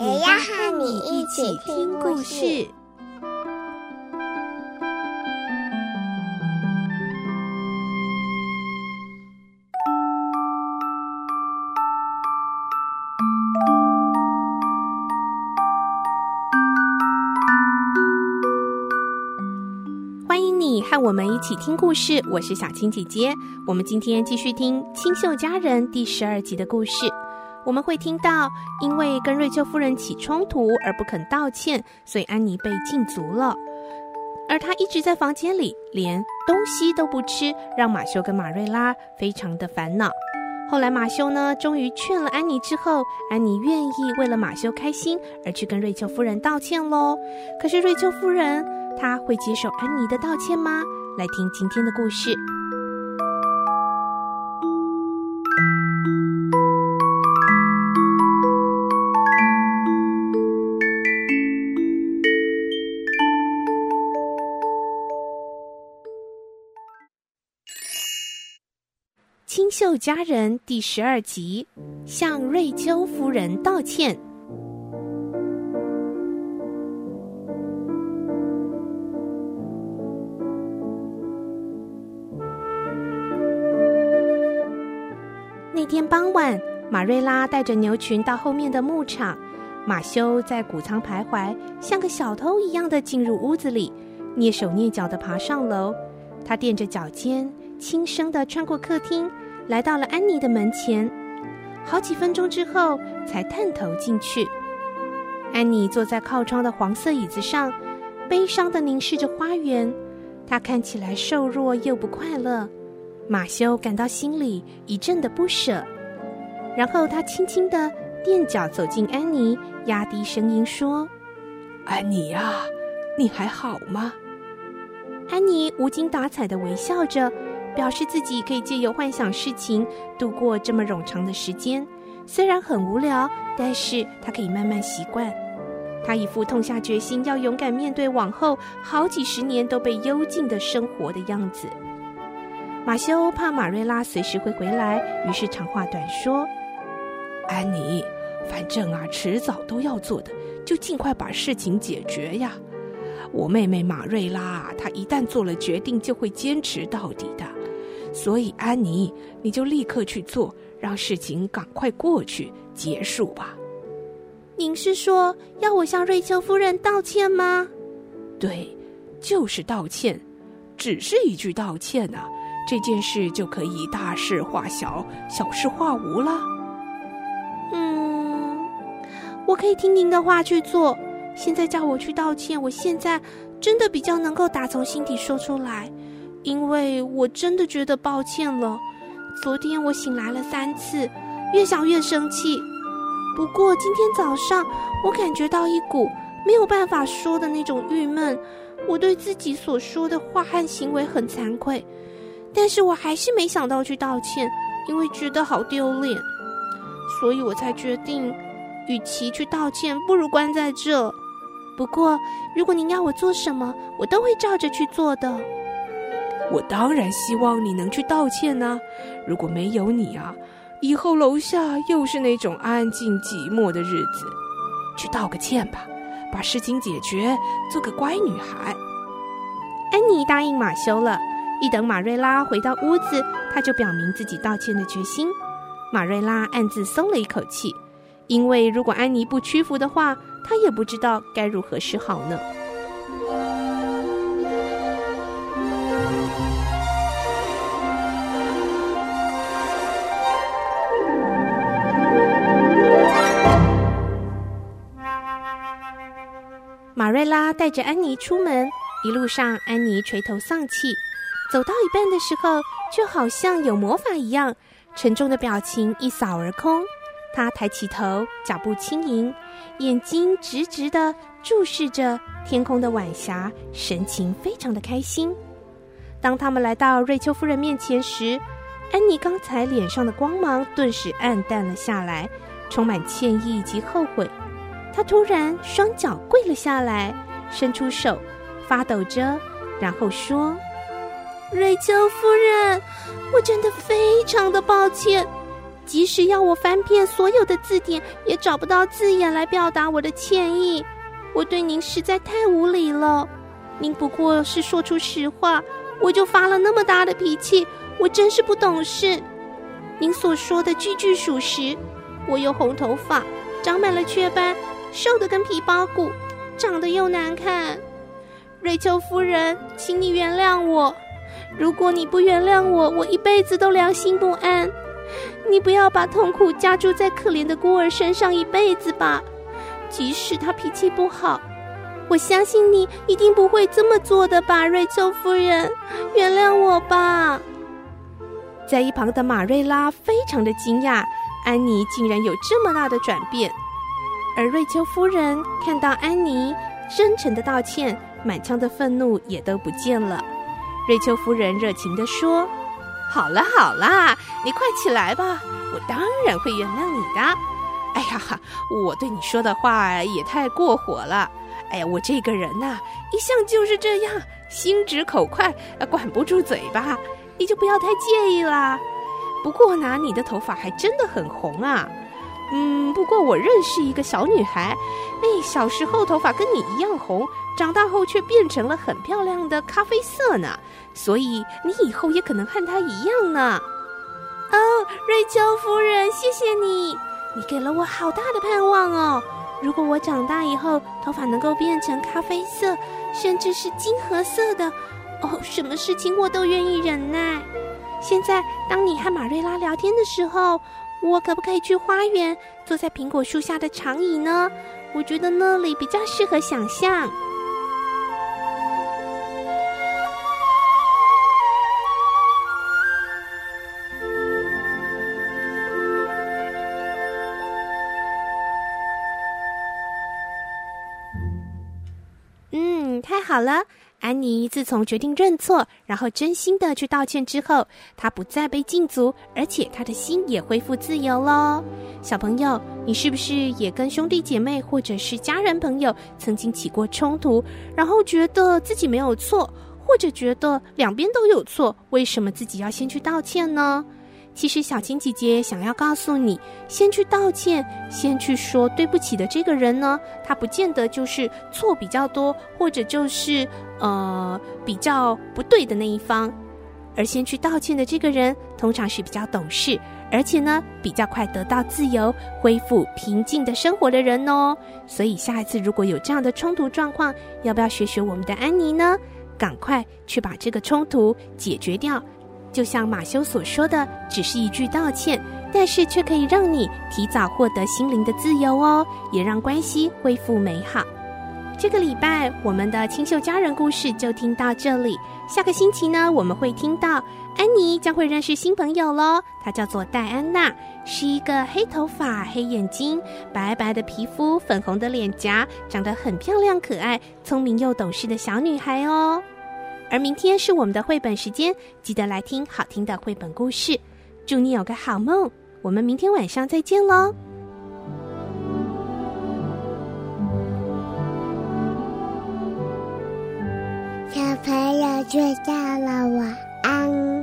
也要和你一起听故事。欢迎你和我们一起听故事，我是小青姐姐。我们今天继续听《清秀佳人》第十二集的故事。我们会听到，因为跟瑞秋夫人起冲突而不肯道歉，所以安妮被禁足了。而她一直在房间里，连东西都不吃，让马修跟马瑞拉非常的烦恼。后来马修呢，终于劝了安妮之后，安妮愿意为了马修开心而去跟瑞秋夫人道歉喽。可是瑞秋夫人，她会接受安妮的道歉吗？来听今天的故事。家人第十二集，向瑞秋夫人道歉。那天傍晚，马瑞拉带着牛群到后面的牧场，马修在谷仓徘徊，像个小偷一样的进入屋子里，蹑手蹑脚的爬上楼。他垫着脚尖，轻声的穿过客厅。来到了安妮的门前，好几分钟之后才探头进去。安妮坐在靠窗的黄色椅子上，悲伤的凝视着花园。她看起来瘦弱又不快乐。马修感到心里一阵的不舍，然后他轻轻的垫脚走进安妮，压低声音说：“安妮呀，你还好吗？”安妮无精打采的微笑着。表示自己可以借由幻想事情度过这么冗长的时间，虽然很无聊，但是他可以慢慢习惯。他一副痛下决心要勇敢面对往后好几十年都被幽禁的生活的样子。马修怕马瑞拉随时会回来，于是长话短说：“安妮，反正啊，迟早都要做的，就尽快把事情解决呀。我妹妹马瑞拉，她一旦做了决定，就会坚持到底的。”所以，安妮，你就立刻去做，让事情赶快过去结束吧。您是说要我向瑞秋夫人道歉吗？对，就是道歉，只是一句道歉呐、啊，这件事就可以大事化小，小事化无了。嗯，我可以听您的话去做。现在叫我去道歉，我现在真的比较能够打从心底说出来。因为我真的觉得抱歉了，昨天我醒来了三次，越想越生气。不过今天早上，我感觉到一股没有办法说的那种郁闷。我对自己所说的话和行为很惭愧，但是我还是没想到去道歉，因为觉得好丢脸，所以我才决定，与其去道歉，不如关在这。不过，如果您要我做什么，我都会照着去做的。我当然希望你能去道歉呢、如果没有你啊，以后楼下又是那种安静寂寞的日子。去道个歉吧，把事情解决，做个乖女孩。安妮答应马修了。一等马瑞拉回到屋子，她就表明自己道歉的决心。马瑞拉暗自松了一口气，因为如果安妮不屈服的话，她也不知道该如何是好呢。瑞拉带着安妮出门，一路上安妮垂头丧气，走到一半的时候，就好像有魔法一样，沉重的表情一扫而空。她抬起头，脚步轻盈，眼睛直直地注视着天空的晚霞，神情非常的开心。当他们来到瑞秋夫人面前时，安妮刚才脸上的光芒顿时暗淡了下来，充满歉意及后悔。他突然双脚跪了下来，伸出手，发抖着，然后说：“瑞秋夫人，我真的非常的抱歉，即使要我翻遍所有的字典，也找不到字眼来表达我的歉意。我对您实在太无礼了。您不过是说出实话，我就发了那么大的脾气。”我真是不懂事，您所说的句句属实。我有红头发，长满了雀斑，瘦得跟皮包骨，长得又难看。瑞秋夫人，请你原谅我。如果你不原谅我，我一辈子都良心不安。你不要把痛苦加诸在可怜的孤儿身上一辈子吧。即使他脾气不好，我相信你一定不会这么做的吧，瑞秋夫人，原谅我吧。在一旁的马瑞拉非常的惊讶，安妮竟然有这么大的转变。而瑞秋夫人看到安妮真诚的道歉，满腔的愤怒也都不见了。瑞秋夫人热情地说：“好了好了，你快起来吧，我当然会原谅你的。哎呀，我对你说的话也太过火了。哎呀，我这个人呐、一向就是这样，心直口快，管不住嘴巴。”你就不要太介意啦。不过呢，你的头发还真的很红啊。嗯，不过我认识一个小女孩，哎，小时候头发跟你一样红，长大后却变成了很漂亮的咖啡色呢。所以你以后也可能和她一样呢。哦，瑞秋夫人，谢谢你，你给了我好大的盼望哦。如果我长大以后头发能够变成咖啡色，甚至是金褐色的。哦，什么事情我都愿意忍耐。现在，当你和马瑞拉聊天的时候，我可不可以去花园，坐在苹果树下的长椅呢？我觉得那里比较适合想象。嗯，太好了。安妮自从决定认错，然后真心的去道歉之后，她不再被禁足，而且她的心也恢复自由喽。小朋友，你是不是也跟兄弟姐妹或者是家人朋友曾经起过冲突，然后觉得自己没有错，或者觉得两边都有错，为什么自己要先去道歉呢？其实小青姐姐想要告诉你，先去道歉，先去说对不起的这个人呢，他不见得就是错比较多，或者就是呃比较不对的那一方，而先去道歉的这个人，通常是比较懂事，而且呢比较快得到自由、恢复平静的生活的人哦。所以下一次如果有这样的冲突状况，要不要学学我们的安妮呢？赶快去把这个冲突解决掉。就像马修所说的，只是一句道歉，但是却可以让你提早获得心灵的自由哦，也让关系恢复美好。这个礼拜我们的清秀佳人故事就听到这里，下个星期呢，我们会听到安妮将会认识新朋友喽，她叫做戴安娜，是一个黑头发、黑眼睛、白白的皮肤、粉红的脸颊，长得很漂亮可爱、聪明又懂事的小女孩哦。而明天是我们的绘本时间，记得来听好听的绘本故事。祝你有个好梦，我们明天晚上再见喽！小朋友睡觉了，晚安。